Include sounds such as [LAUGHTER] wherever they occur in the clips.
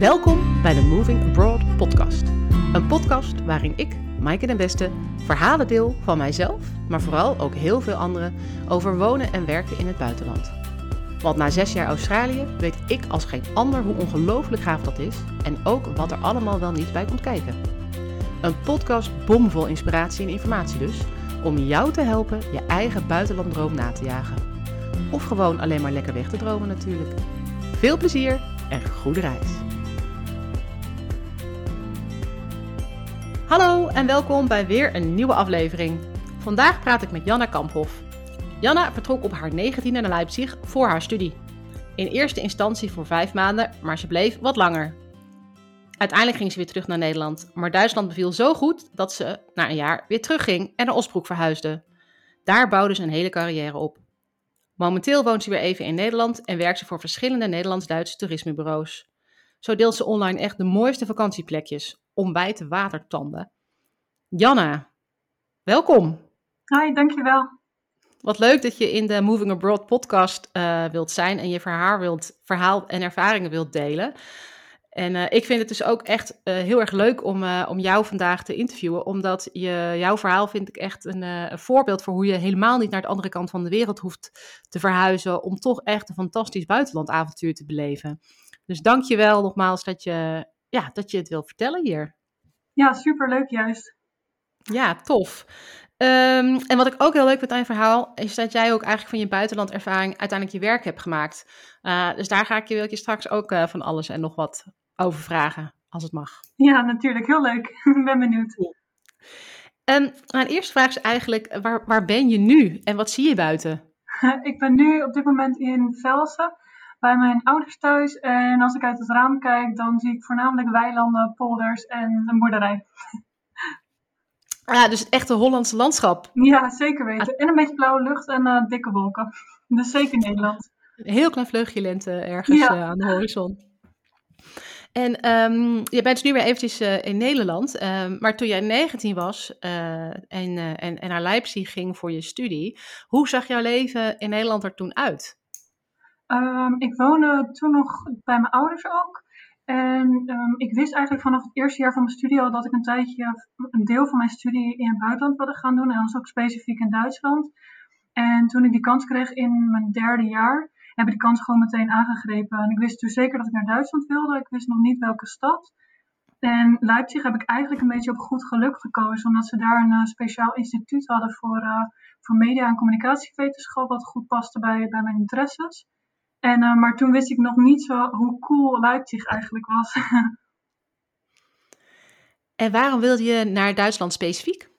Welkom bij de Moving Abroad podcast. Een podcast waarin ik, Maaike den Beste, verhalen deel van mijzelf, maar vooral ook heel veel anderen over wonen en werken in het buitenland. Want na zes jaar Australië weet ik als geen ander hoe ongelooflijk gaaf dat is en ook wat er allemaal wel niet bij komt kijken. Een podcast bomvol inspiratie en informatie dus, om jou te helpen je eigen buitenlanddroom na te jagen. Of gewoon alleen maar lekker weg te dromen natuurlijk. Veel plezier en goede reis. Hallo en welkom bij weer een nieuwe aflevering. Vandaag praat ik met Janna Kamphoff. Janna vertrok op haar 19e naar Leipzig voor haar studie. In eerste instantie voor vijf maanden, maar ze bleef wat langer. Uiteindelijk ging ze weer terug naar Nederland, maar Duitsland beviel zo goed dat ze na een jaar weer terugging en naar Osbroek verhuisde. Daar bouwde ze een hele carrière op. Momenteel woont ze weer even in Nederland en werkt ze voor verschillende Nederlands-Duitse toerismebureaus. Zo deelt ze online echt de mooiste vakantieplekjes, ontbijt, watertanden. Janna, welkom. Hi, dankjewel. Wat leuk dat je in de Moving Abroad podcast uh, wilt zijn en je verhaal, wilt, verhaal en ervaringen wilt delen. En uh, ik vind het dus ook echt uh, heel erg leuk om, om jou vandaag te interviewen, omdat je, jouw verhaal vind ik echt een, een, voorbeeld voor hoe je helemaal niet naar de andere kant van de wereld hoeft te verhuizen om toch echt een fantastisch buitenlandavontuur te beleven. Dus dank je wel nogmaals dat je, ja, dat je het wil vertellen hier. Ja, superleuk juist. Ja, tof. Um, en wat ik ook heel leuk vind aan je verhaal, is dat jij ook eigenlijk van je buitenlandervaring uiteindelijk je werk hebt gemaakt. Uh, dus daar ga ik je, wil ik je straks ook uh, van alles en nog wat over vragen, als het mag. Ja, natuurlijk. Heel leuk. [LAUGHS] Ik ben benieuwd. En mijn eerste vraag is eigenlijk, waar, waar ben je nu en wat zie je buiten? [LAUGHS] ik ben nu op dit moment in Velsen bij mijn ouders thuis. En als ik uit het raam kijk, dan zie ik voornamelijk weilanden, polders en een boerderij. Ja, [LAUGHS] dus het echte Hollandse landschap. Ja, zeker weten. En een beetje blauwe lucht en uh, dikke wolken. [LAUGHS] Dus zeker Nederland. Een heel klein vleugje lente ergens ja. uh, aan de horizon. En um, je bent dus nu weer eventjes uh, in Nederland. Um, maar toen jij 19 was en, en, en naar Leipzig ging voor je studie, hoe zag jouw leven in Nederland er toen uit? Um, ik woonde toen nog bij mijn ouders ook. En um, ik wist eigenlijk vanaf het eerste jaar van mijn studie al dat ik een tijdje, een deel van mijn studie in het buitenland wilde gaan doen. En dan ook specifiek in Duitsland. En toen ik die kans kreeg in mijn derde jaar, heb ik die kans gewoon meteen aangegrepen. En ik wist dus zeker dat ik naar Duitsland wilde. Ik wist nog niet welke stad. En Leipzig heb ik eigenlijk een beetje op goed geluk gekozen, omdat ze daar een uh, speciaal instituut hadden voor, uh, voor media- en communicatiewetenschap, wat goed paste bij mijn interesses. En, uh, maar toen wist ik nog niet zo hoe cool Leipzig eigenlijk was. [LAUGHS] en waarom wilde je naar Duitsland specifiek?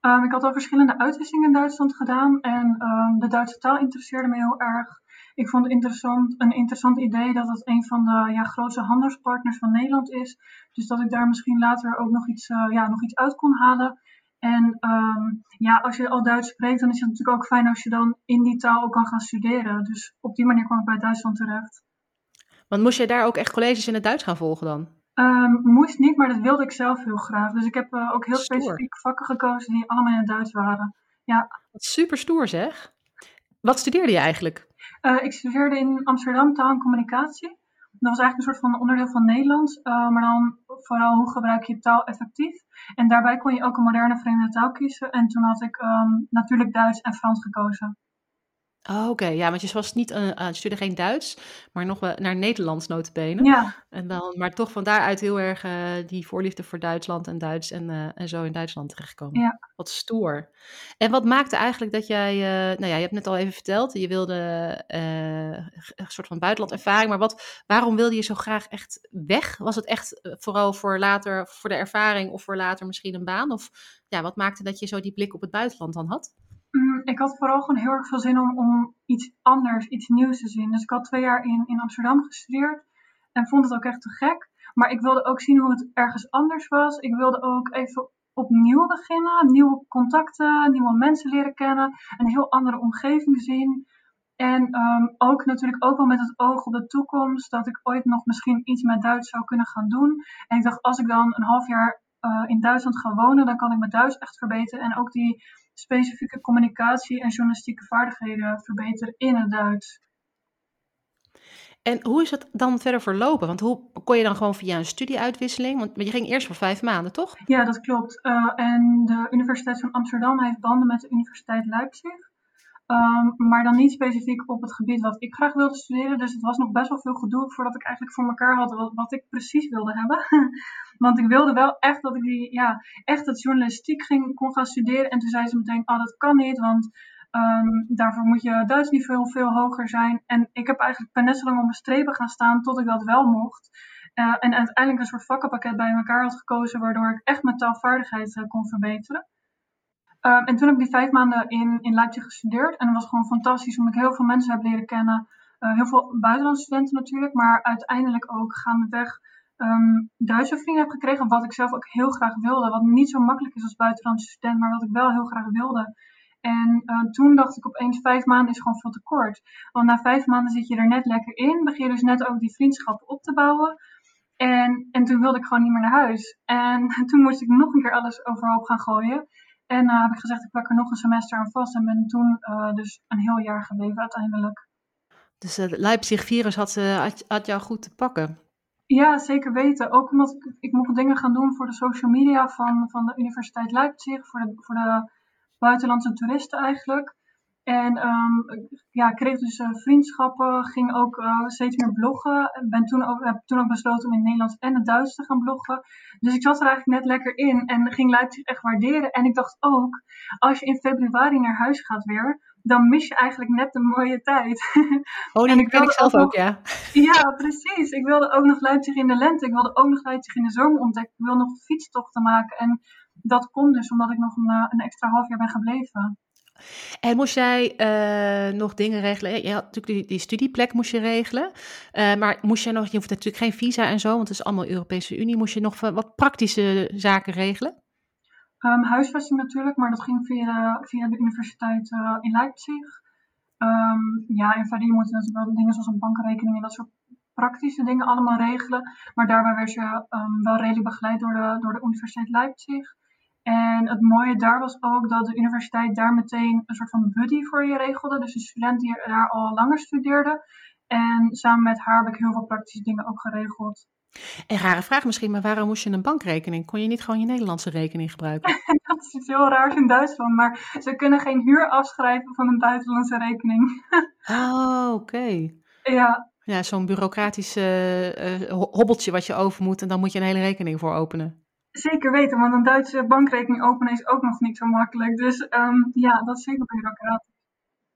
Um, ik had al verschillende uitwisselingen in Duitsland gedaan en um, de Duitse taal interesseerde me heel erg. Ik vond het interessant, een interessant idee dat het een van de ja, grootste handelspartners van Nederland is. Dus dat ik daar misschien later ook nog iets, uh, ja, nog iets uit kon halen. En um, ja, als je al Duits spreekt, dan is het natuurlijk ook fijn als je dan in die taal ook kan gaan studeren. Dus op die manier kwam ik bij Duitsland terecht. Want moest je daar ook echt colleges in het Duits gaan volgen dan? Um, moest niet, maar dat wilde ik zelf heel graag. Dus ik heb uh, ook heel stoer. specifiek vakken gekozen die allemaal in het Duits waren. Ja. Wat super stoer zeg. Wat studeerde je eigenlijk? Uh, ik studeerde in Amsterdam taal en communicatie. Dat was eigenlijk een soort van onderdeel van Nederlands, uh, maar dan vooral hoe gebruik je taal effectief. En daarbij kon je ook een moderne vreemde taal kiezen. En toen had ik um, natuurlijk Duits en Frans gekozen. Oh, Oké, okay. ja, want je was niet, uh, uh, studeerde geen Duits, maar nog wel naar Nederlands notabene. Ja. En dan, maar toch van daaruit heel erg uh, die voorliefde voor Duitsland en Duits en, en zo in Duitsland terechtgekomen. Ja. Wat stoer. En wat maakte eigenlijk dat jij, nou ja, je hebt net al even verteld, je wilde een soort van buitenlandervaring, maar wat, waarom wilde je zo graag echt weg? Was het echt vooral voor later, voor de ervaring of voor later misschien een baan? Of ja, wat maakte dat je zo die blik op het buitenland dan had? Ik had vooral gewoon heel erg veel zin om, om iets anders, iets nieuws te zien. Dus ik had twee jaar in, in Amsterdam gestudeerd en vond het ook echt te gek. Maar ik wilde ook zien hoe het ergens anders was. Ik wilde ook even opnieuw beginnen, nieuwe contacten, nieuwe mensen leren kennen, een heel andere omgeving zien. En um, ook natuurlijk ook wel met het oog op de toekomst, dat ik ooit nog misschien iets met Duits zou kunnen gaan doen. En ik dacht, als ik dan een half jaar uh, in Duitsland ga wonen, dan kan ik mijn Duits echt verbeteren. En ook die specifieke communicatie en journalistieke vaardigheden verbeteren in het Duits. En hoe is het dan verder verlopen? Want hoe kon je dan gewoon via een studieuitwisseling? Want je ging eerst voor vijf maanden, toch? Ja, dat klopt. Uh, en de Universiteit van Amsterdam heeft banden met de Universiteit Leipzig. Um, maar dan niet specifiek op het gebied wat ik graag wilde studeren. Dus het was nog best wel veel gedoe voordat ik eigenlijk voor elkaar had wat, ik precies wilde hebben. [LAUGHS] Want ik wilde wel echt dat ik die, ja, echt het journalistiek ging, kon gaan studeren. En toen zei ze meteen, oh dat kan niet, want um, daarvoor moet je Duits niveau veel hoger zijn. En ik heb eigenlijk ben net zo lang op mijn strepen gaan staan tot ik dat wel mocht. Uh, en uiteindelijk een soort vakkenpakket bij elkaar had gekozen, waardoor ik echt mijn taalvaardigheid uh, kon verbeteren. Um, en toen heb ik die vijf maanden in, in Leipzig gestudeerd. En dat was gewoon fantastisch, omdat ik heel veel mensen heb leren kennen. Uh, heel veel buitenlandse studenten natuurlijk, maar uiteindelijk ook gaandeweg um, Duitse vrienden heb gekregen. Wat ik zelf ook heel graag wilde. Wat niet zo makkelijk is als buitenlandse student, maar wat ik wel heel graag wilde. En uh, toen dacht ik opeens, vijf maanden is gewoon veel te kort. Want na vijf maanden zit je er net lekker in. Begin je dus net ook die vriendschappen op te bouwen. En, en toen wilde ik gewoon niet meer naar huis. En [LAUGHS] toen moest ik nog een keer alles overhoop gaan gooien. En uh, heb ik gezegd, ik plak er nog een semester aan vast. En ben toen uh, dus een heel jaar gebleven uiteindelijk. Dus het uh, Leipzig-virus had, had, had, jou goed te pakken? Ja, zeker weten. Ook omdat ik, ik mocht dingen gaan doen voor de social media van, van de Universiteit Leipzig. Voor de, voor de buitenlandse toeristen eigenlijk. En um, ja, ik kreeg dus uh, vriendschappen, ging ook uh, steeds meer bloggen. Ben toen ook, heb toen ook besloten om in het Nederlands en het Duits te gaan bloggen. Dus ik zat er eigenlijk net lekker in en ging Leipzig echt waarderen. En ik dacht ook, als je in februari naar huis gaat weer, dan mis je eigenlijk net de mooie tijd. [LAUGHS] Oh, die en ik ik zelf ook, ook, ja. Ja, precies. Ik wilde ook nog Leipzig in de lente. Ik wilde ook nog Leipzig in de zomer ontdekken. Ik wil nog fietstochten maken. En dat kon dus omdat ik nog een, eh, een extra half jaar ben gebleven. En moest jij uh, nog dingen regelen? Je had natuurlijk die, die studieplek moest je regelen. Uh, maar moest jij nog, je hoeft natuurlijk geen visa en zo, want het is allemaal Europese Unie. Moest je nog wat praktische zaken regelen? Um, huisvesting natuurlijk, maar dat ging via, via de universiteit uh, in Leipzig. Um, ja, en verder je natuurlijk wel dingen zoals een bankrekening en dat soort praktische dingen allemaal regelen. Maar daarbij werd je um, wel redelijk begeleid door de, door de Universiteit Leipzig. En het mooie daar was ook dat de universiteit daar meteen een soort van buddy voor je regelde. Dus een student die daar al langer studeerde. En samen met haar heb ik heel veel praktische dingen ook geregeld. En rare vraag misschien, maar waarom moest je een bankrekening? Kon je niet gewoon je Nederlandse rekening gebruiken? [LAUGHS] dat is iets heel raars in Duitsland, maar ze kunnen geen huur afschrijven van een buitenlandse rekening. oh, [LAUGHS] oké. Ja. Ja, zo'n bureaucratisch uh, hobbeltje wat je over moet en dan moet je een hele rekening voor openen. Zeker weten, want een Duitse bankrekening openen is ook nog niet zo makkelijk. Dus um, ja, dat is zeker bureaucratisch.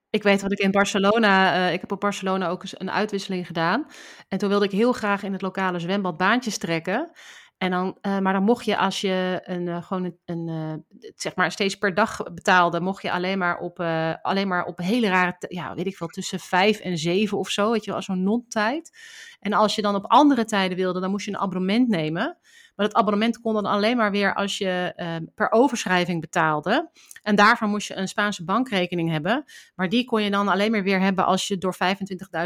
Ik weet wat ik in Barcelona, uh, ik heb op Barcelona ook eens een uitwisseling gedaan. En toen wilde ik heel graag in het lokale zwembad baantjes trekken. En dan, uh, maar dan mocht je als je een, uh, gewoon een, zeg maar steeds per dag betaalde, mocht je alleen maar op, alleen maar op hele rare, ja, weet ik veel, tussen vijf en zeven of zo, weet je wel, zo'n non-tijd. En als je dan op andere tijden wilde, dan moest je een abonnement nemen. Maar dat abonnement kon dan alleen maar weer als je uh, per overschrijving betaalde. En daarvoor moest je een Spaanse bankrekening hebben. Maar die kon je dan alleen maar weer hebben als je door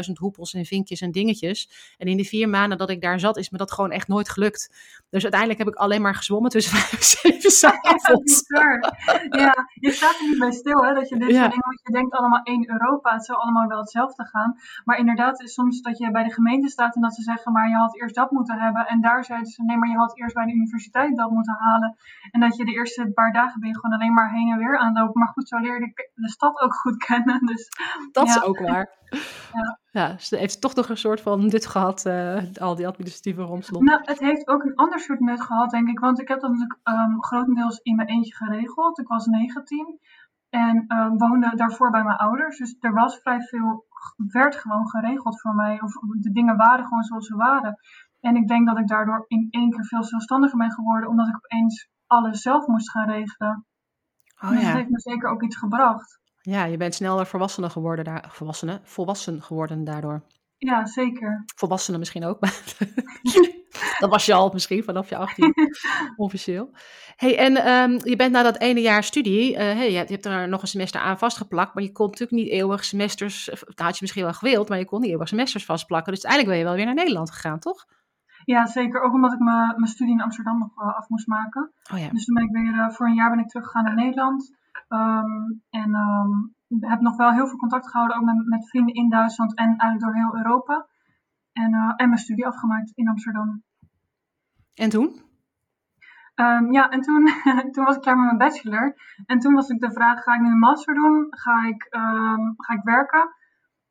25.000 hoepels en vinkjes en dingetjes. En in de vier maanden dat ik daar zat, is me dat gewoon echt nooit gelukt. Dus uiteindelijk heb ik alleen maar gezwommen tussen [LAUGHS] vijf en zeven s'avonds. Ja, je staat er niet bij stil, hè? Dat je dit ja. soort dingen, je denkt allemaal één Europa, het zou allemaal wel hetzelfde gaan. Maar inderdaad is soms dat je bij de gemeente staat en dat ze zeggen, maar je had eerst dat moeten hebben. En daar zeiden ze, nee, maar je had eerst bij de universiteit dat moeten halen. En dat je de eerste paar dagen ben je gewoon alleen maar heen en weer aanlopen. Maar goed, zo leerde ik de stad ook goed [LAUGHS] kennen. Dus, dat ja. is ook waar. [LAUGHS] Ja. ja, ze heeft toch nog een soort van nut gehad, uh, al die administratieve romslomp. Nou, het heeft ook een ander soort nut gehad, denk ik. Want ik heb dat natuurlijk um, grotendeels in mijn eentje geregeld. Ik was 19 en um, woonde daarvoor bij mijn ouders. Dus er was vrij veel, werd gewoon geregeld voor mij. Of de dingen waren gewoon zoals ze waren. En ik denk dat ik daardoor in één keer veel zelfstandiger ben geworden, omdat ik opeens alles zelf moest gaan regelen. Oh, dus ja. dat heeft me zeker ook iets gebracht. Ja, je bent sneller volwassenen geworden, daar, volwassenen, volwassen geworden daardoor. Ja, zeker. Volwassenen misschien ook, maar [LAUGHS] dat was je al misschien vanaf je 18, [LAUGHS] officieel. Hey, en um, je bent na dat ene jaar studie, uh, hey, je, hebt er nog een semester aan vastgeplakt, maar je kon natuurlijk niet eeuwig semesters, dat had je misschien wel gewild, maar je kon niet eeuwig semesters vastplakken. Dus eigenlijk ben je wel weer naar Nederland gegaan, toch? Ja, zeker. Ook omdat ik mijn studie in Amsterdam nog uh, af moest maken. Oh, ja. Dus toen ben ik weer, uh, voor een jaar ben ik teruggegaan naar Nederland. Um, en um, heb nog wel heel veel contact gehouden ook met, met vrienden in Duitsland en eigenlijk door heel Europa. En, en mijn studie afgemaakt in Amsterdam. En toen? Um, ja, en toen, [LAUGHS] toen was ik klaar met mijn bachelor. En toen was ik de vraag, ga ik nu een master doen? Ga ik, ga ik werken?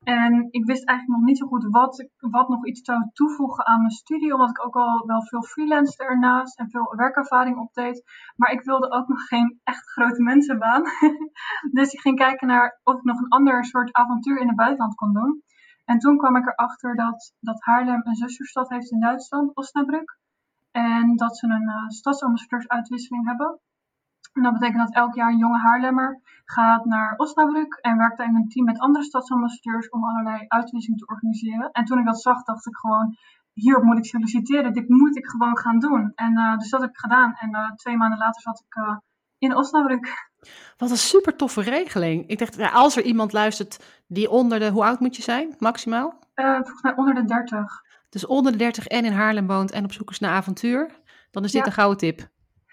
En ik wist eigenlijk nog niet zo goed wat, wat nog iets zou toevoegen aan mijn studie, omdat ik ook al wel veel freelance ernaast en veel werkervaring opdeed. Maar ik wilde ook nog geen echt grote mensenbaan. [LAUGHS] dus ik ging kijken naar of ik nog een ander soort avontuur in het buitenland kon doen. En toen kwam ik erachter dat, dat Haarlem een zusterstad heeft in Duitsland, Osnabrück. En dat ze een uh, stadsambassadeursuitwisseling hebben. En dat betekent dat elk jaar een jonge Haarlemmer gaat naar Osnabrück en werkt daar in een team met andere stadsambassadeurs om allerlei uitwisselingen te organiseren. En toen ik dat zag, dacht ik gewoon, hierop moet ik solliciteren, dit moet ik gewoon gaan doen. En uh, dus dat heb ik gedaan. En uh, twee maanden later zat ik uh, in Osnabrück. Wat een super toffe regeling. Ik dacht, ja, als er iemand luistert die onder de, hoe oud moet je zijn, maximaal? volgens mij onder de 30. Dus onder de 30 en in Haarlem woont en op zoek is naar avontuur, dan is dit ja. een gouden tip.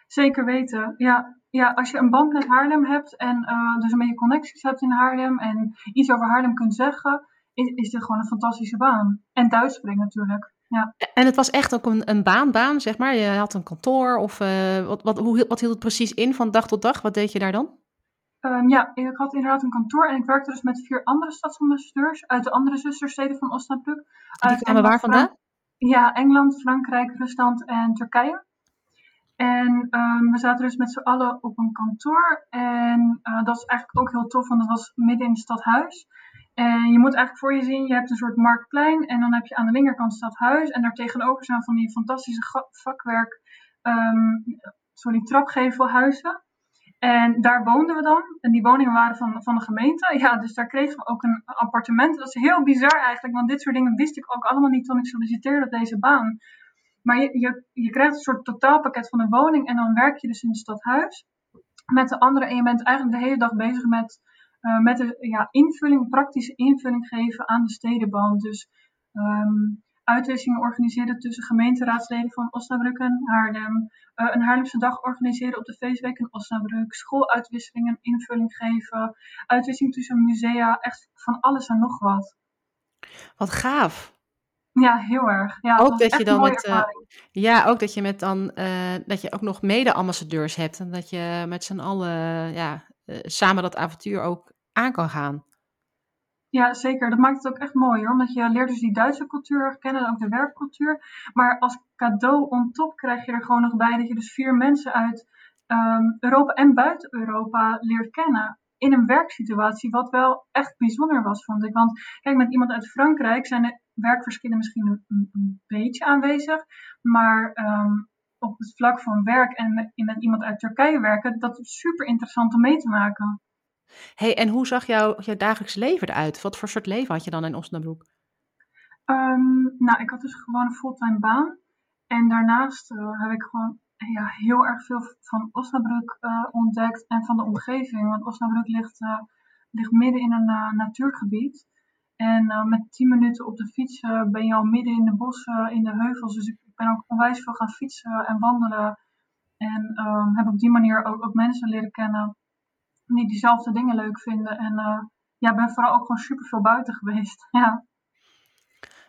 Zeker weten, ja. Ja, als je een band met Haarlem hebt en uh, dus een beetje connecties hebt in Haarlem en iets over Haarlem kunt zeggen, is, is dit gewoon een fantastische baan. En Duits spreken natuurlijk. Ja. En het was echt ook een, een baan, baan, zeg maar. Je had een kantoor of uh, wat, wat, hoe, wat hield het precies in van dag tot dag? Wat deed je daar dan? Um, ja, ik had inderdaad een kantoor en ik werkte dus met vier andere stadsambassadeurs uit de andere zustersteden van Osnabrück. Die kwamen waar vandaan? Ja, Engeland, Frankrijk, Rusland en Turkije. En um, we zaten dus met z'n allen op een kantoor. En uh, dat is eigenlijk ook heel tof, want het was midden in het stadhuis. En je moet eigenlijk voor je zien, je hebt een soort marktplein. En dan heb je aan de linkerkant stadhuis. En daar tegenover staan van die fantastische vakwerk, um, sorry, trapgevelhuizen. En daar woonden we dan. En die woningen waren van, van de gemeente. Ja, dus daar kregen we ook een appartement. Dat is heel bizar eigenlijk, want dit soort dingen wist ik ook allemaal niet toen ik solliciteerde op deze baan. Maar je, je, je krijgt een soort totaalpakket van een woning en dan werk je dus in het stadhuis met de anderen. En je bent eigenlijk de hele dag bezig met, uh, met de ja, invulling, praktische invulling geven aan de stedenband. Dus um, uitwisselingen organiseren tussen gemeenteraadsleden van Osnabrück en Haarlem. Uh, een Haarlemse dag organiseren op de feestweek in Osnabrück. Schooluitwisselingen, invulling geven. Uitwisseling tussen musea. Echt van alles en nog wat. Wat gaaf. Ja, heel erg. Ja, ook dat je dan met, uh, ja, ook dat je met dan uh, dat je ook nog mede-ambassadeurs hebt en dat je met z'n allen ja, uh, samen dat avontuur ook aan kan gaan. Ja, zeker. Dat maakt het ook echt mooi hoor. Omdat je leert dus die Duitse cultuur kennen en ook de werkcultuur. Maar als cadeau on top krijg je er gewoon nog bij dat je dus vier mensen uit um, Europa en buiten Europa leert kennen in een werksituatie, wat wel echt bijzonder was, vond ik. Want kijk, met iemand uit Frankrijk zijn de werkverschillen misschien een, een beetje aanwezig, maar um, op het vlak van werk en met, met, iemand uit Turkije werken, dat is super interessant om mee te maken. hey, en hoe zag jouw, jouw dagelijks leven eruit? Wat voor soort leven had je dan in Osnabrück? Um, nou, ik had dus gewoon een fulltime baan. En daarnaast uh, heb ik gewoon ja, heel erg veel van Osnabrück uh, ontdekt en van de omgeving. Want Osnabrück ligt, uh, ligt midden in een natuurgebied. En met 10 minuten op de fiets ben je al midden in de bossen, in de heuvels. Dus ik ben ook onwijs veel gaan fietsen en wandelen. En um, heb op die manier ook, ook, mensen leren kennen die diezelfde dingen leuk vinden. En ja, ben vooral ook gewoon super veel buiten geweest. [LAUGHS] Ja.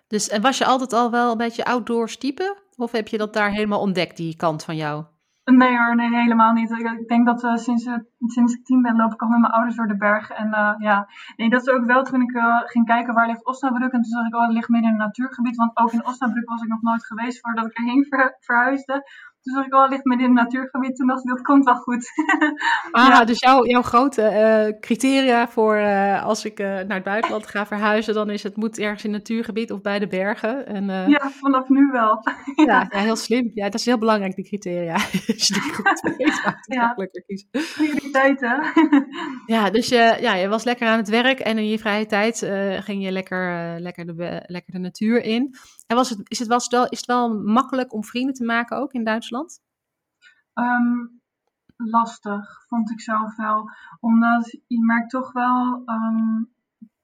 Dus en was je altijd al wel een beetje outdoors type? Of heb je dat daar helemaal ontdekt, die kant van jou? Nee hoor, nee, helemaal niet. Ik denk dat uh, sinds, uh, sinds ik tien ben loop ik al met mijn ouders door de bergen. En uh, ja, nee, dat is ook wel toen ik ging kijken waar ligt Osnabrück. En toen zag ik, oh, het ligt midden in een natuurgebied. Want ook in Osnabrück was ik nog nooit geweest voordat ik erheen ver verhuisde. Toen zag ik, het ligt midden in een natuurgebied. Toen dacht ik, dat komt wel goed. [LAUGHS] ah, ja. dus jouw, jouw grote criteria voor als ik naar het buitenland ga verhuizen, dan is het moet ergens in een natuurgebied of bij de bergen. En, ja, vanaf nu wel. [LAUGHS] ja, ja, heel slim. Ja, dat is heel belangrijk, die criteria. [LAUGHS] als je die goed weet, ja. kiezen. Prioriteiten. ja, dus je, ja, je was lekker aan het werk en in je vrije tijd ging je lekker, lekker, de, lekker de natuur in. En was het, is, het wel, is het wel makkelijk om vrienden te maken ook in Duitsland? Um, lastig, vond ik zelf wel. Omdat je merkt toch wel, um,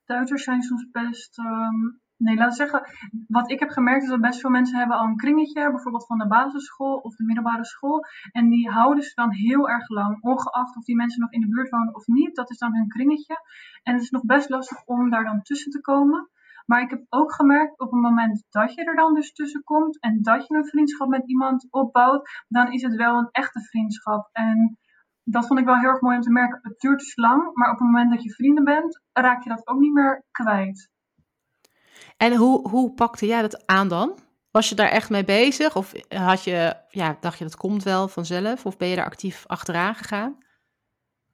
Duitsers zijn soms best um, Nee, laat zeggen, wat ik heb gemerkt is dat best veel mensen hebben al een kringetje, bijvoorbeeld van de basisschool of de middelbare school. En die houden ze dan heel erg lang, ongeacht of die mensen nog in de buurt wonen of niet. Dat is dan hun kringetje. En het is nog best lastig om daar dan tussen te komen. Maar ik heb ook gemerkt op het moment dat je er dan dus tussen komt en dat je een vriendschap met iemand opbouwt, dan is het wel een echte vriendschap. En dat vond ik wel heel erg mooi om te merken. Het duurt dus lang, maar op het moment dat je vrienden bent, raak je dat ook niet meer kwijt. En hoe, hoe pakte jij dat aan dan? Was je daar echt mee bezig? Of had je, ja, dacht je dat komt wel vanzelf? Of ben je daar actief achteraan gegaan?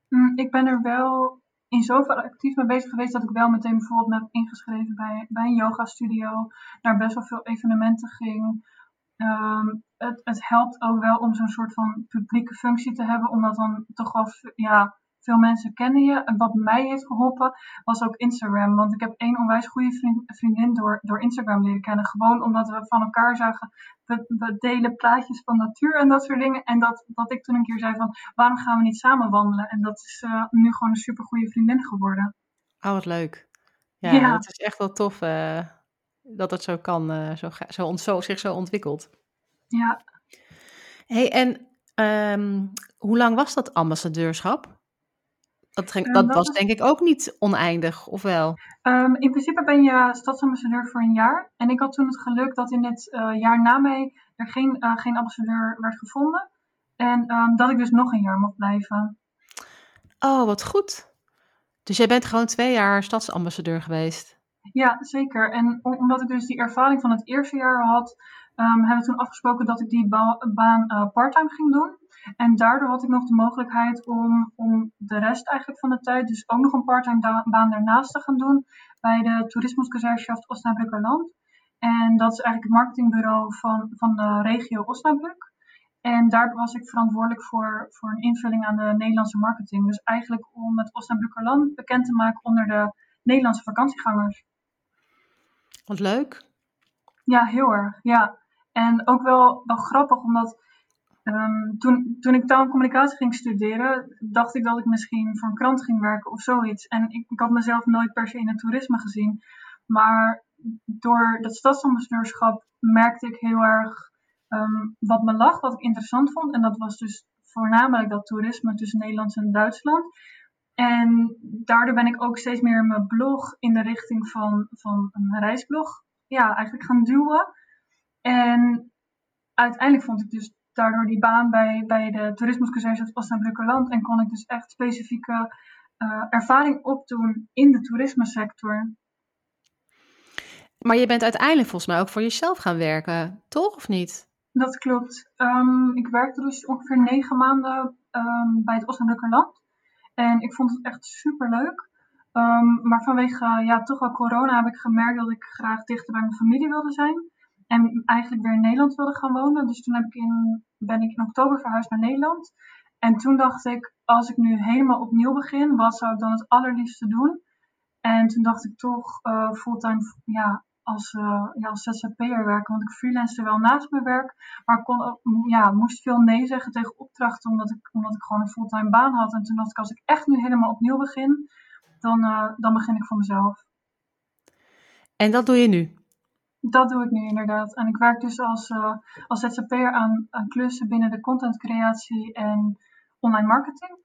Mm, ik ben er wel in zoverre actief mee bezig geweest dat ik wel meteen bijvoorbeeld me heb ingeschreven bij, bij een yoga studio. Naar best wel veel evenementen ging. Ehm, het, het helpt ook wel om zo'n soort van publieke functie te hebben, omdat dan toch wel ja, veel mensen kennen je. En wat mij heeft geholpen was ook Instagram. Want ik heb één onwijs goede vriendin door, door Instagram leren kennen. Gewoon omdat we van elkaar zagen. We, we, delen plaatjes van natuur en dat soort dingen. En dat, dat ik toen een keer zei van waarom gaan we niet samen wandelen? En dat is uh, nu gewoon een super goede vriendin geworden. Oh, wat leuk. Ja, ja. het is echt wel tof uh, dat het zo kan, uh, zo, zo, zo, zich zo ontwikkelt. Ja. hey, en um, hoe lang was dat ambassadeurschap? Dat, dat, was denk ik ook niet oneindig, of wel? Um, in principe ben je stadsambassadeur voor een jaar. En ik had toen het geluk dat in het uh, jaar na mij er geen, uh, geen ambassadeur werd gevonden. En um, dat ik dus nog een jaar mocht blijven. Oh, wat goed. Dus jij bent gewoon twee jaar stadsambassadeur geweest? Ja, zeker. En omdat ik dus die ervaring van het eerste jaar had, um, hebben we toen afgesproken dat ik die ba baan uh, parttime ging doen. En daardoor had ik nog de mogelijkheid om, om de rest eigenlijk van de tijd, dus ook nog een parttime baan daarnaast te gaan doen bij de Tourismusgesellschaft Osnabrückerland. En dat is eigenlijk het marketingbureau van, van de regio Osnabrück. En daar was ik verantwoordelijk voor, voor een invulling aan de Nederlandse marketing. Dus eigenlijk om het Osnabrückerland bekend te maken onder de Nederlandse vakantiegangers. Wat leuk. Ja, heel erg. Ja. En ook wel, wel grappig, omdat um, toen, toen ik taal en communicatie ging studeren, dacht ik dat ik misschien voor een krant ging werken of zoiets. En ik, had mezelf nooit per se in het toerisme gezien. Maar door dat stadsambassadeurschap merkte ik heel erg um, wat me lag, wat ik interessant vond. En dat was dus voornamelijk dat toerisme tussen Nederland en Duitsland. En daardoor ben ik ook steeds meer mijn blog in de richting van, van een reisblog ja, eigenlijk gaan duwen. En uiteindelijk vond ik dus daardoor die baan bij, bij de Toerismusgesellschaft Osnabrückerland en kon ik dus echt specifieke uh, ervaring opdoen in de toerismesector. Maar je bent uiteindelijk volgens mij ook voor jezelf gaan werken, toch of niet? Dat klopt. Um, ik werkte dus ongeveer negen maanden um, bij het Osnabrückerland. En ik vond het echt super leuk. Um, maar vanwege ja, toch wel corona heb ik gemerkt dat ik graag dichter bij mijn familie wilde zijn. En eigenlijk weer in Nederland wilde gaan wonen. Dus toen heb ik in, ben ik in oktober verhuisd naar Nederland. En toen dacht ik, als ik nu helemaal opnieuw begin, wat zou ik dan het allerliefste doen? En toen dacht ik toch uh, fulltime ja, als, uh, ja, ZZP'er werken. Want ik freelance wel naast mijn werk. Maar kon ja, moest veel nee zeggen tegen opdrachten. Omdat ik, omdat ik gewoon een fulltime baan had. En toen dacht ik, als ik echt nu helemaal opnieuw begin, dan, uh, dan begin ik voor mezelf. En dat doe je nu? Dat doe ik nu inderdaad. En ik werk dus als, uh, als ZZP'er aan, aan klussen binnen de contentcreatie en online marketing.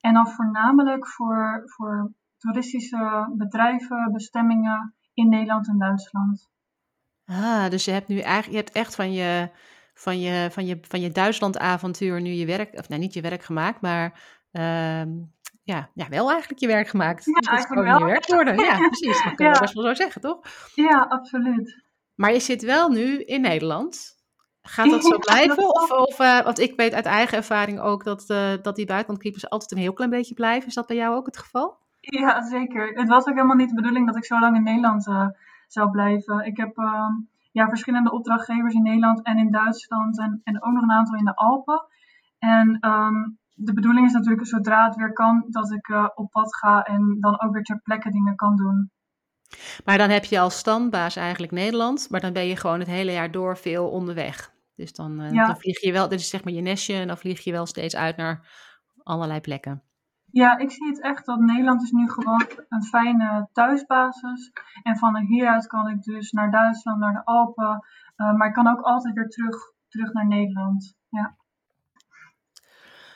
En dan voornamelijk voor, voor toeristische bedrijven, bestemmingen in Nederland en Duitsland. Ah, dus je hebt nu eigenlijk, je hebt echt van je, van je, van je, van je Duitsland-avontuur nu je werk, of nee, niet je werk gemaakt, maar uh, ja, ja, wel eigenlijk je werk gemaakt. Ja, het eigenlijk wel. je werk worden. [LAUGHS] Ja, precies. Dat kunnen ja. we best wel zo zeggen, toch? Ja, absoluut. Maar je zit wel nu in Nederland. Gaat dat [LAUGHS] zo blijven? Of, of uh, want ik weet uit eigen ervaring ook dat, uh, dat die buitenlandkeepers altijd een heel klein beetje blijven. Is dat bij jou ook het geval? Ja, zeker. Het was ook helemaal niet de bedoeling dat ik zo lang in Nederland uh, zou blijven. Ik heb ehm, ja, verschillende opdrachtgevers in Nederland en in Duitsland en, en ook nog een aantal in de Alpen. En um, de bedoeling is natuurlijk zodra het weer kan, dat ik op pad ga en dan ook weer ter plekke dingen kan doen. Maar dan heb je als standbaas eigenlijk Nederland, maar dan ben je gewoon het hele jaar door veel onderweg. Dus dan, uh, ja. dan vlieg je wel, dit is zeg maar je nestje, en dan vlieg je wel steeds uit naar allerlei plekken. Ja, ik zie het echt dat Nederland is nu gewoon een fijne thuisbasis. En van hieruit kan ik dus naar Duitsland, naar de Alpen. Uh, maar ik kan ook altijd weer terug, terug naar Nederland. Ja.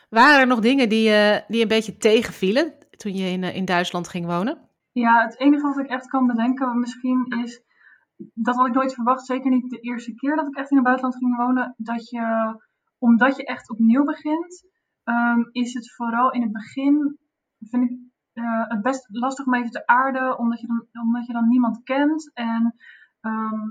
Waren er nog dingen die, uh, die een beetje tegenvielen toen je in, in Duitsland ging wonen? Ja, het enige wat ik echt kan bedenken misschien is, dat had ik nooit verwacht, zeker niet de eerste keer dat ik echt in het buitenland ging wonen, dat je, omdat je echt opnieuw begint, ehm, is het vooral in het begin, vind ik uh, het best lastig om even te aarden, omdat je dan, omdat je dan niemand kent. En ehm,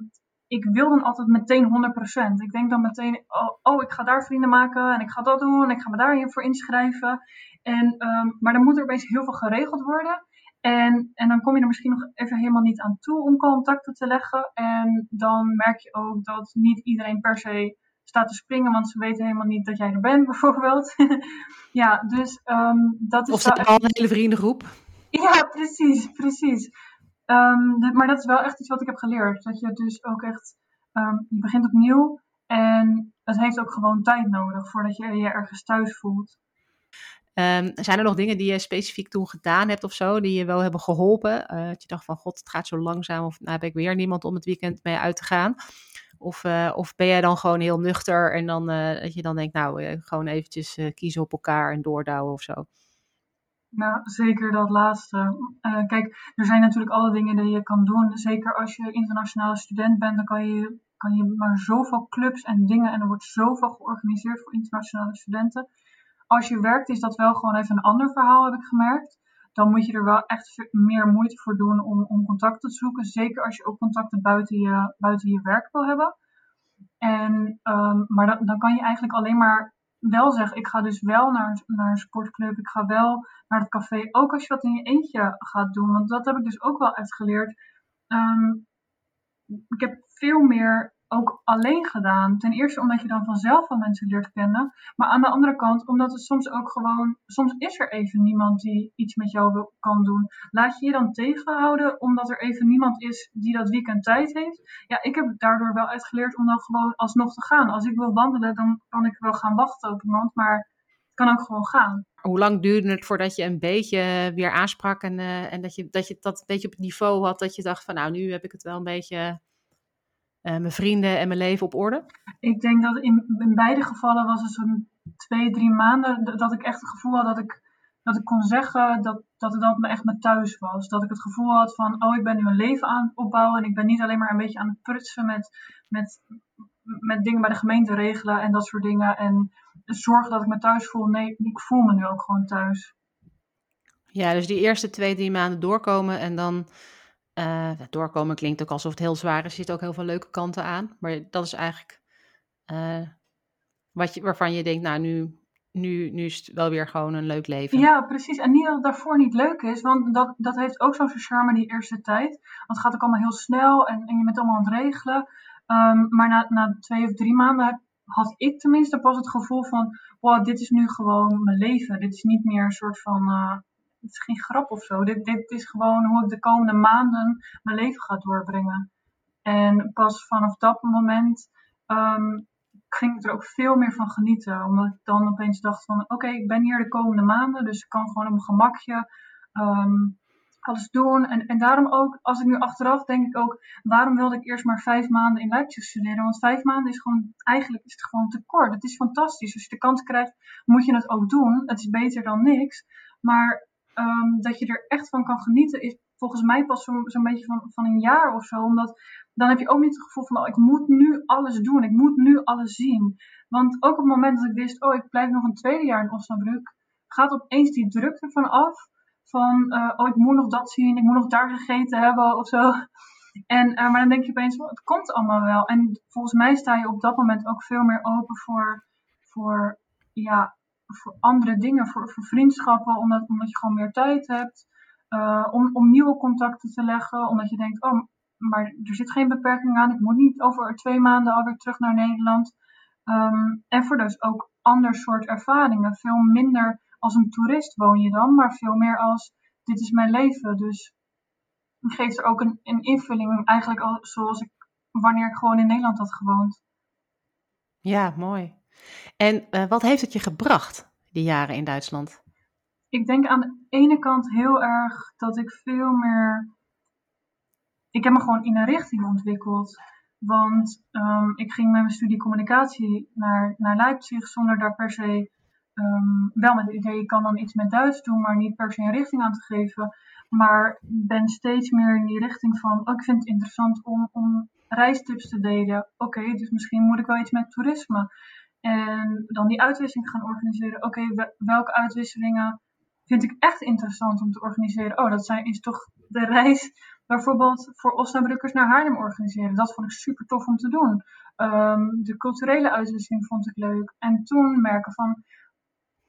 ik wil dan altijd meteen 100%. Ik denk dan meteen, oh, oh, ik ga daar vrienden maken en ik ga dat doen en ik ga me daarvoor inschrijven. En, um, maar dan moet er opeens heel veel geregeld worden. En, en dan kom je er misschien nog even helemaal niet aan toe om contacten te leggen. En dan merk je ook dat niet iedereen per se staat te springen, want ze weten helemaal niet dat jij er bent, [LAUGHS] bijvoorbeeld. [LAUGHS] ja, dus um, dat is. Of ze al een hele vriendengroep. Ja, precies, precies. Um, maar dat is wel echt iets wat ik heb geleerd. Dat je dus ook echt, um, je begint opnieuw en het heeft ook gewoon tijd nodig voordat je je ergens thuis voelt. Um, zijn er nog dingen die je specifiek toen gedaan hebt of zo, die je wel hebben geholpen? Uh, dat je dacht van, god, het gaat zo langzaam of nou heb ik weer niemand om het weekend mee uit te gaan? Of, uh, of ben jij dan gewoon heel nuchter en dan uh, dat je dan denkt, nou, gewoon eventjes kiezen op elkaar en doordouwen of zo? Nou, zeker dat laatste. kijk, er zijn natuurlijk alle dingen die je kan doen. Zeker als je internationale student bent, dan kan je, kan je maar zoveel clubs en dingen en er wordt zoveel georganiseerd voor internationale studenten als je werkt is dat wel gewoon even een ander verhaal, heb ik gemerkt. Dan moet je er wel echt meer moeite voor doen om, om contacten te zoeken. Zeker als je ook contacten buiten je, buiten je werk wil hebben. En, um, maar dan, dan kan je eigenlijk alleen maar wel zeggen, ik ga dus wel naar, naar een sportclub, ik ga wel naar het café, ook als je dat in je eentje gaat doen. Want dat heb ik dus ook wel echt geleerd. Um, ik heb veel meer ook alleen gedaan. Ten eerste omdat je dan vanzelf wel mensen leert kennen. Maar aan de andere kant omdat het soms ook gewoon... Soms is er even niemand die iets met jou kan doen. Laat je je dan tegenhouden omdat er even niemand is die dat weekend tijd heeft. Ja, ik heb daardoor wel uitgeleerd om dan gewoon alsnog te gaan. Als ik wil wandelen, dan kan ik wel gaan wachten op iemand. Maar het kan ook gewoon gaan. Hoe lang duurde het voordat je een beetje weer aansprak en, uh, en dat, je, dat je dat een beetje op het niveau had dat je dacht van nou, nu heb ik het wel een beetje mijn vrienden en mijn leven op orde? Ik denk dat in, in beide gevallen was het zo'n twee, drie maanden dat ik echt het gevoel had dat ik, dat ik kon zeggen dat, dat het dan echt mijn thuis was. Dat ik het gevoel had van, oh, ik ben nu een leven aan het opbouwen en ik ben niet alleen maar een beetje aan het prutsen met, met, met dingen bij de gemeente regelen en dat soort dingen. En zorgen dat ik me thuis voel. Nee, ik voel me nu ook gewoon thuis. Ja, dus die eerste twee, drie maanden doorkomen en dan uh, doorkomen klinkt ook alsof het heel zwaar is. Er zitten ook heel veel leuke kanten aan. Maar dat is eigenlijk uh, wat waarvan je denkt, nou, nu, nu, is het wel weer gewoon een leuk leven. Ja, precies. En niet dat het daarvoor niet leuk is, want dat, dat heeft ook zo'n charme die eerste tijd. Want het gaat ook allemaal heel snel en, en je bent allemaal aan het regelen. Um, maar na, na twee of drie maanden had ik tenminste pas het gevoel van, wow, dit is nu gewoon mijn leven. Dit is niet meer een soort van... Uh, het is geen grap of zo. Dit, dit is gewoon hoe ik de komende maanden mijn leven ga doorbrengen. En pas vanaf dat moment um, ging ik er ook veel meer van genieten. Omdat ik dan opeens dacht van oké, ik ben hier de komende maanden. Dus ik kan gewoon op mijn gemakje um, alles doen. En, en daarom ook, als ik nu achteraf denk ik ook, waarom wilde ik eerst maar vijf maanden in Leipzig studeren? Want vijf maanden is gewoon, eigenlijk is het gewoon te kort. Het is fantastisch. Als je de kans krijgt, moet je het ook doen. Het is beter dan niks. Maar um, dat je er echt van kan genieten, is volgens mij pas zo'n zo beetje van, van een jaar of zo. Omdat dan heb je ook niet het gevoel van, oh, ik moet nu alles doen, ik moet nu alles zien. Want ook op het moment dat ik wist, oh, ik blijf nog een tweede jaar in Osnabrück, gaat opeens die druk ervan af. Van, uh, oh, ik moet nog dat zien, ik moet nog daar gegeten hebben of zo. En, uh, maar dan denk je opeens, het komt allemaal wel. En volgens mij sta je op dat moment ook veel meer open voor, voor ja, voor andere dingen, voor, voor vriendschappen, omdat, omdat je gewoon meer tijd hebt. Uh, om, om nieuwe contacten te leggen, omdat je denkt, oh, maar er zit geen beperking aan, ik moet niet over twee maanden alweer terug naar Nederland. Um, en voor dus ook ander soort ervaringen. Veel minder als een toerist woon je dan, maar veel meer als dit is mijn leven. Dus geeft er ook een, een invulling, eigenlijk al zoals ik wanneer ik gewoon in Nederland had gewoond. Ja, mooi. En uh, wat heeft het je gebracht, die jaren in Duitsland? Ik denk aan de ene kant heel erg dat ik veel meer. Ik heb me gewoon in een richting ontwikkeld. Want um, ik ging met mijn studie communicatie naar, naar Leipzig zonder daar per se ehm, wel met het idee, ik kan dan iets met Duits doen, maar niet per se een richting aan te geven. Maar ben steeds meer in die richting van, oh, ik vind het interessant om, om reistips te delen. Oké, dus misschien moet ik wel iets met toerisme. En dan die uitwisseling gaan organiseren. Oké, welke uitwisselingen vind ik echt interessant om te organiseren? Oh, dat zijn, is toch de reis bijvoorbeeld voor Osnabrukkers naar Haarlem organiseren. Dat vond ik super tof om te doen. Ehm, de culturele uitwisseling vond ik leuk. En toen merken van,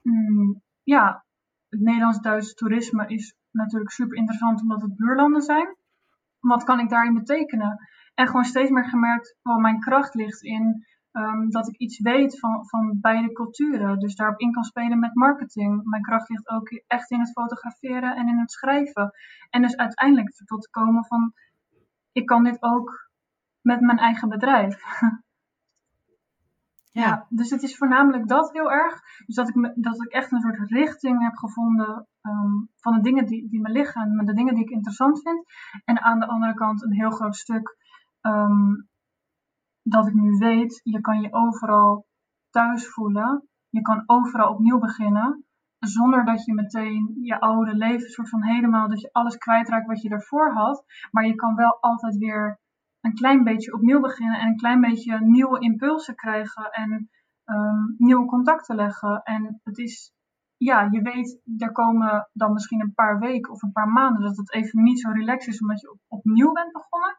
mm, ja, het Nederlands-Duitse toerisme is natuurlijk super interessant omdat het buurlanden zijn. Wat kan ik daarin betekenen? En gewoon steeds meer gemerkt, waar mijn kracht ligt in Ehm, dat ik iets weet van, van beide culturen. Dus daarop in kan spelen met marketing. Mijn kracht ligt ook echt in het fotograferen en in het schrijven. En dus uiteindelijk tot te komen van, ik kan dit ook met mijn eigen bedrijf. [LAUGHS] Ja. dus het is voornamelijk dat heel erg. Dus dat ik, dat ik echt een soort richting heb gevonden ehm, van de dingen die, die me liggen, de dingen die ik interessant vind. En aan de andere kant een heel groot stuk ehm, dat ik nu weet, je kan je overal thuis voelen. Je kan overal opnieuw beginnen. Zonder dat je meteen je oude leven soort van helemaal, dat je alles kwijtraakt wat je ervoor had. Maar je kan wel altijd weer een klein beetje opnieuw beginnen en een klein beetje nieuwe impulsen krijgen en ehm, nieuwe contacten leggen. En het is, ja, je weet, er komen dan misschien een paar weken of een paar maanden dat het even niet zo relaxed is omdat je opnieuw bent begonnen.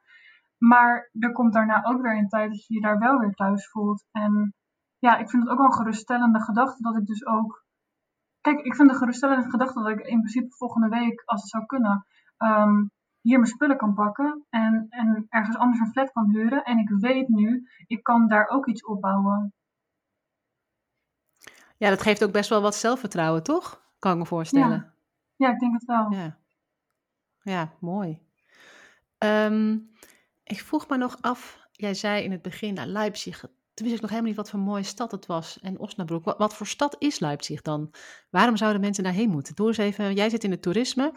Maar er komt daarna ook weer een tijd dat je je daar wel weer thuis voelt. En ja, ik vind het ook wel een geruststellende gedachte dat ik dus ook. Kijk, ik vind de geruststellende gedachte dat ik in principe volgende week, als het zou kunnen, um, hier mijn spullen kan pakken en, en ergens anders een flat kan huren. En ik weet nu, ik kan daar ook iets opbouwen. Ja, dat geeft ook best wel wat zelfvertrouwen, toch? Kan ik me voorstellen. Ja, ja ik denk het wel. Ja, ja mooi. Um, ik vroeg me nog af, jij zei in het begin, nou, Leipzig, toen wist ik nog helemaal niet wat voor mooie stad het was. En Osnabrück, wat, voor stad is Leipzig dan? Waarom zouden mensen daarheen moeten? Doe eens even, jij zit in het toerisme.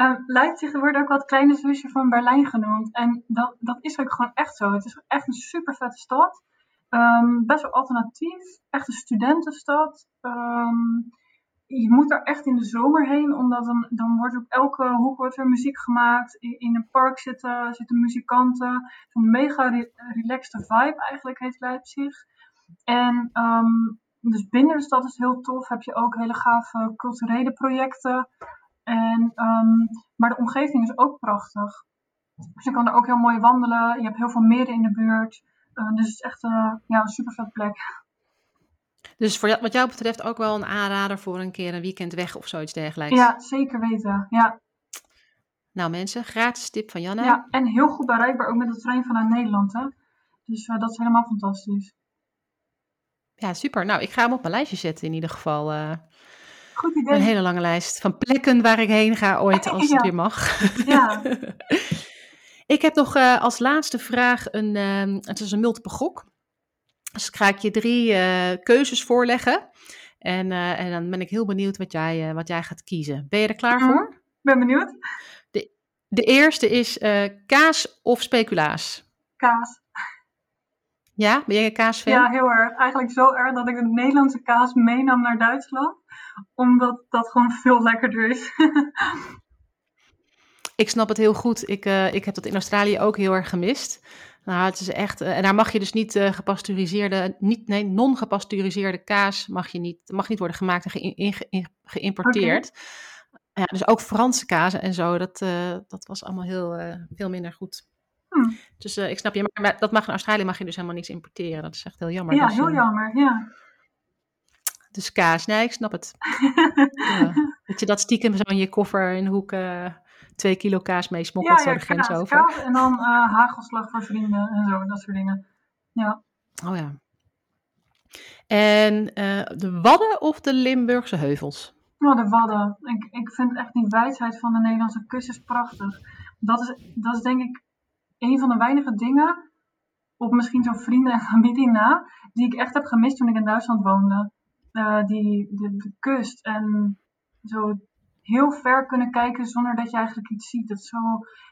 Uh, [LAUGHS] Leipzig wordt ook wat kleine zusje van Berlijn genoemd. En dat, dat is ook gewoon echt zo. Het is echt een super vette stad. Um, best wel alternatief. Echt een studentenstad. Um, je moet er echt in de zomer heen, omdat dan, dan wordt op elke hoek wordt er muziek gemaakt. In, een park zitten, zitten muzikanten. Een mega re relaxed vibe eigenlijk heet Leipzig. En um, dus binnen de stad is heel tof. Heb je ook hele gave culturele projecten. En, um, maar de omgeving is ook prachtig. Dus je kan er ook heel mooi wandelen. Je hebt heel veel meren in de buurt. Uh, dus het is echt uh, ja, een super vet plek. Dus voor, wat jou betreft ook wel een aanrader voor een keer een weekend weg of zoiets dergelijks. Ja, zeker weten. Ja. Nou mensen, gratis tip van Janna. Ja, en heel goed bereikbaar ook met de trein vanuit Nederland. Hè? Dus uh, dat is helemaal fantastisch. Ja, super. Nou, ik ga hem op mijn lijstje zetten in ieder geval. Uh, goed idee. Een hele lange lijst van plekken waar ik heen ga ooit [LAUGHS] als het weer mag. Ja. [LAUGHS] ik heb nog uh, als laatste vraag een, het is een multiple gok. Dus ga ik je drie uh, keuzes voorleggen. En, uh, en dan ben ik heel benieuwd wat jij, uh, wat jij gaat kiezen. Ben je er klaar mm, voor? Ben benieuwd. De, de eerste is kaas of speculaas? Kaas. Ja, ben jij een kaasfan? Ja, heel erg. Eigenlijk zo erg dat ik de Nederlandse kaas meenam naar Duitsland. Omdat dat gewoon veel lekkerder is. [LAUGHS] ik snap het heel goed. Ik, ik heb dat in Australië ook heel erg gemist. Nou, het is echt. Eh, en daar mag je dus niet uh, gepasteuriseerde, niet, nee, non-gepasteuriseerde kaas mag, je niet, mag niet worden gemaakt en ge, in, in, geïmporteerd. Ja, dus ook Franse kaas en zo, dat, uh, dat was allemaal heel, veel minder goed. Hm. Dus ik snap je, maar dat mag in Australië mag je dus helemaal niets importeren. Dat is echt heel jammer. Ja, dus, heel jammer, ja. Dus kaas, nee, ik snap het. [LAUGHS] ja. Dat je dat stiekem zo in je koffer in de hoek twee kilo kaas mee smokkelt zo de grens over. Kaas en dan uh, hagelslag voor vrienden en zo, dat soort dingen. Ja. Oh ja. En uh, de Wadden of de Limburgse heuvels? Oh, de Wadden. Ik, ik vind echt die wijdheid van de Nederlandse kust is prachtig. Dat is, dat is denk ik een van de weinige dingen, op misschien zo'n vrienden en familie na, die ik echt heb gemist toen ik in Duitsland woonde. Uh, die, de, de, kust en zo heel ver kunnen kijken zonder dat je eigenlijk iets ziet. Het zo,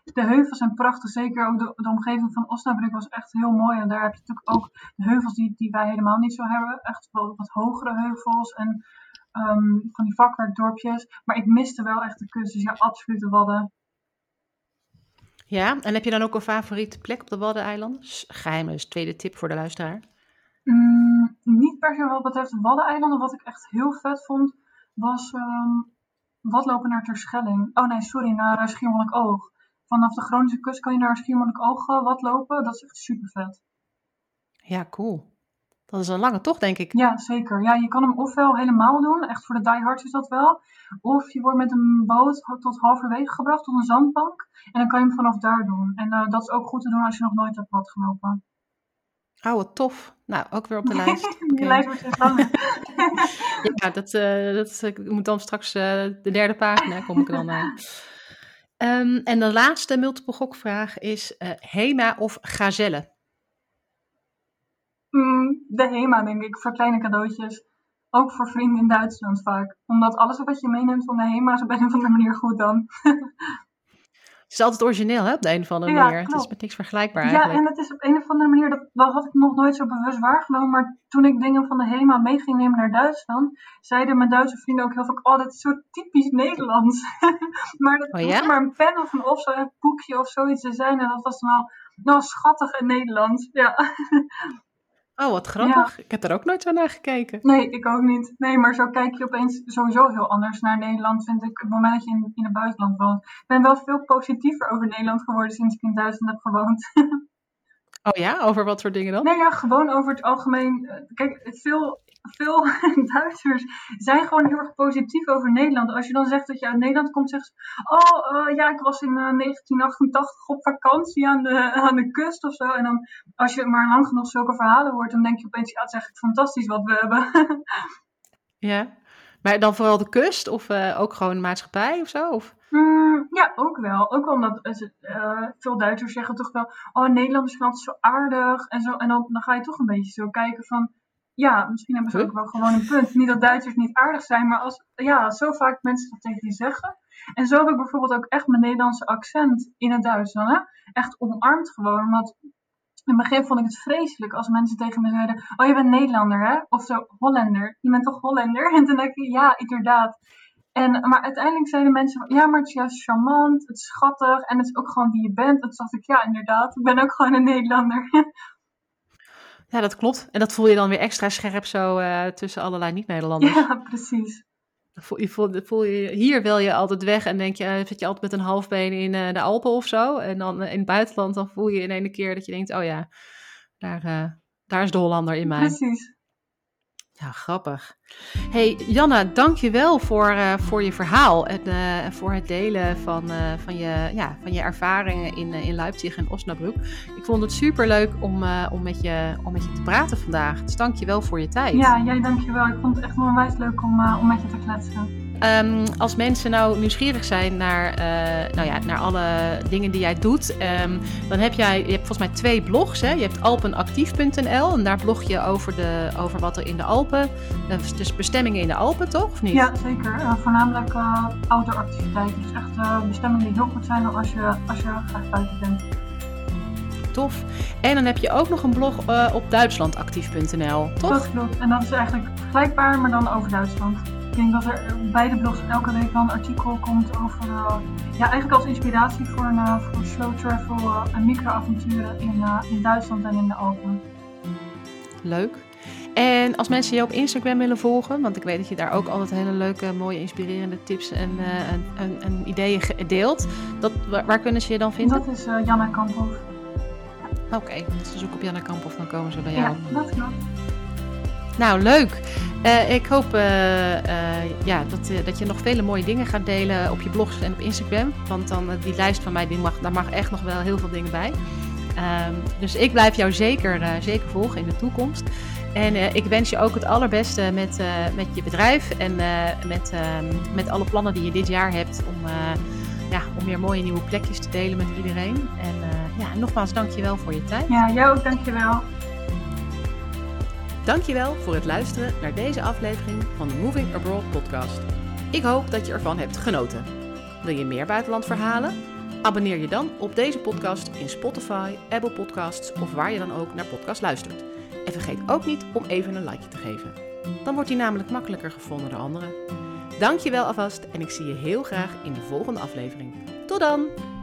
de heuvels zijn prachtig, zeker ook de, de omgeving van Osnabrück was echt heel mooi. En daar heb je natuurlijk ook de heuvels die, die wij helemaal niet zo hebben. Echt wel wat hogere heuvels en ehm, van die vakwerkdorpjes. Maar ik miste wel echt de kust, dus ja, absoluut de Wadden. Ja, en heb je dan ook een favoriete plek op de Waddeneilanden? Geheim is tweede tip voor de luisteraar. Mm, niet per se wat betreft de Waddeneilanden. Wat ik echt heel vet vond, was um, wat lopen naar Terschelling. Oh nee, sorry, naar uh, Schiermonnikoog. Vanaf de Groningse kust kan je naar Schiermonnikoog uh, wat lopen. Dat is echt super vet. Ja, cool. Dat is een lange tocht, denk ik. Ja, zeker. Ja, je kan hem ofwel helemaal doen, echt voor de diehards is dat wel. Of je wordt met een boot tot halverwege gebracht, tot een zandbank. En dan kan je hem vanaf daar doen. En uh, dat is ook goed te doen als je nog nooit hebt wat gelopen. Wat tof. Nou, ook weer op de [LAUGHS] lijst. Okay. Die lijst wordt steeds langer. [LAUGHS] ja, dat, uh, dat ik moet dan straks uh, de derde pagina, kom ik dan aan. Um, en de laatste multiple gokvraag is uh, Hema of Gazelle? Mm, de Hema, denk ik, voor kleine cadeautjes. Ook voor vrienden in Duitsland vaak. Omdat alles wat je meeneemt van de Hema is op een of andere manier goed dan. [LAUGHS] Het is altijd origineel, hè, op de een of andere manier. Het is met niks vergelijkbaar eigenlijk. Ja, en het is op een of andere manier, dat, dat had ik nog nooit zo bewust waargenomen. Maar toen ik dingen van de HEMA mee ging nemen naar Duitsland, zeiden mijn Duitse vrienden ook heel vaak, oh, dat is zo typisch Nederlands. [LAUGHS] maar dat oh, maar een pen of een, of zo, een boekje of zoiets te zijn. En dat was dan al nou, schattig en Nederlands. Ja. [LAUGHS] Oh, wat grappig. Ja. Ik heb er ook nooit zo naar gekeken. Nee, ik ook niet. Nee, maar zo kijk je opeens sowieso heel anders naar Nederland, vind ik, op het moment dat je in, in het buitenland woont. Ik ben wel veel positiever over Nederland geworden sinds ik in Duitsland heb gewoond. [LAUGHS] oh ja? Over wat voor dingen dan? Nee, ja, gewoon over het algemeen. Kijk, veel, veel [LAUGHS] Duitsers zijn gewoon heel erg positief over Nederland. Als je dan zegt dat je uit Nederland komt, zeggen ze: Oh, uh, ja, ik was in uh, 1988 op vakantie aan de, [LAUGHS] aan de kust of zo. En dan, als je maar lang genoeg zulke verhalen hoort, dan denk je opeens: Ja, het is eigenlijk fantastisch wat we hebben. [LAUGHS] ja, maar dan vooral de kust of uh, ook gewoon de maatschappij of zo? Of? Mm, ja, ook wel. Ook omdat uh, veel Duitsers zeggen toch wel: Oh, Nederlanders zijn altijd zo aardig. En, zo, en dan, dan ga je toch een beetje zo kijken van ja, misschien hebben ze ook wel gewoon een punt. Niet dat Duitsers niet aardig zijn, maar als ja, zo vaak mensen dat tegen je zeggen. En zo heb ik bijvoorbeeld ook echt mijn Nederlandse accent in het Duits dan, hè? echt omarmd gewoon. Omdat in het begin vond ik het vreselijk als mensen tegen me zeiden: Oh, je bent Nederlander, hè? Of zo, Hollander. Je bent toch Hollander? [LAUGHS] En toen dacht ik: Ja, inderdaad. En, maar uiteindelijk zeiden mensen: Ja, maar het is juist charmant, het is schattig en het is ook gewoon wie je bent. En toen dacht ik: Ja, inderdaad, ik ben ook gewoon een Nederlander. [LAUGHS] Ja, dat klopt. En dat voel je dan weer extra scherp zo uh, tussen allerlei niet-Nederlanders. Ja, [LAUGHS] precies. Voel je, voel, voel je, hier wil je altijd weg en denk je, zit je altijd met een halfbeen in uh, de Alpen of zo. En dan in het buitenland, dan voel je in ene keer dat je denkt, oh ja, daar, daar is de Hollander in mij. Precies. Ja, grappig. Hey Janna, dank je wel voor, uh, voor je verhaal en uh, voor het delen van, uh, van, je, ja, van je ervaringen in, in Leipzig en Osnabrück. Ik vond het super leuk om, om, met je, om met je te praten vandaag. Dus dank je wel voor je tijd. Ja, jij dank je wel. Ik vond het echt onwijs leuk om, om met je te kletsen. Um, als mensen nou nieuwsgierig zijn naar, uh, nou ja, naar alle dingen die jij doet, um, dan heb jij, je hebt volgens mij twee blogs. Hè? Je hebt alpenactief.nl en daar blog je over, de, over wat er in de Alpen, dus bestemmingen in de Alpen, toch? Of niet? Ja, zeker. Uh, voornamelijk uh, outdoor-activiteiten. Dus echt bestemmingen die heel goed zijn als je, als je graag buiten bent. Tof. En dan heb je ook nog een blog op duitslandactief.nl, toch? Dat klopt. En dat is eigenlijk vergelijkbaar, maar dan over Duitsland. Ik denk dat er bij de blogs elke week wel een artikel komt over, uh, ja, eigenlijk als inspiratie voor, een, uh, voor slow travel uh, en microavonturen in, in Duitsland en in de Alpen. Leuk. En als mensen je op Instagram willen volgen, want ik weet dat je daar ook altijd hele leuke, mooie, inspirerende tips en, en, en, en ideeën deelt. Dat, waar, waar, kunnen ze je dan vinden? Dat is Janna Kamphoff. Oké, okay, ze zoeken op Janna Kamphoff, dan komen ze bij jou. Ja, dat klopt. Nou, leuk. Uh, ik hoop uh, uh, ja, dat, dat je nog vele mooie dingen gaat delen op je blogs en op Instagram. Want dan die lijst van mij, die mag, daar mag echt nog wel heel veel dingen bij. Um, dus ik blijf jou zeker, zeker volgen in de toekomst. En ik wens je ook het allerbeste met, met je bedrijf en met, met alle plannen die je dit jaar hebt om, ja, om weer mooie nieuwe plekjes te delen met iedereen. En ja, nogmaals, dank je wel voor je tijd. Ja, jou ook dank je wel. Dankjewel voor het luisteren naar deze aflevering van de Moving Abroad podcast. Ik hoop dat je ervan hebt genoten. Wil je meer buitenlandverhalen? Abonneer je dan op deze podcast in Spotify, Apple Podcasts of waar je dan ook naar podcast luistert. En vergeet ook niet om even een like te geven. Dan wordt die namelijk makkelijker gevonden door anderen. Dankjewel alvast en ik zie je heel graag in de volgende aflevering. Tot dan!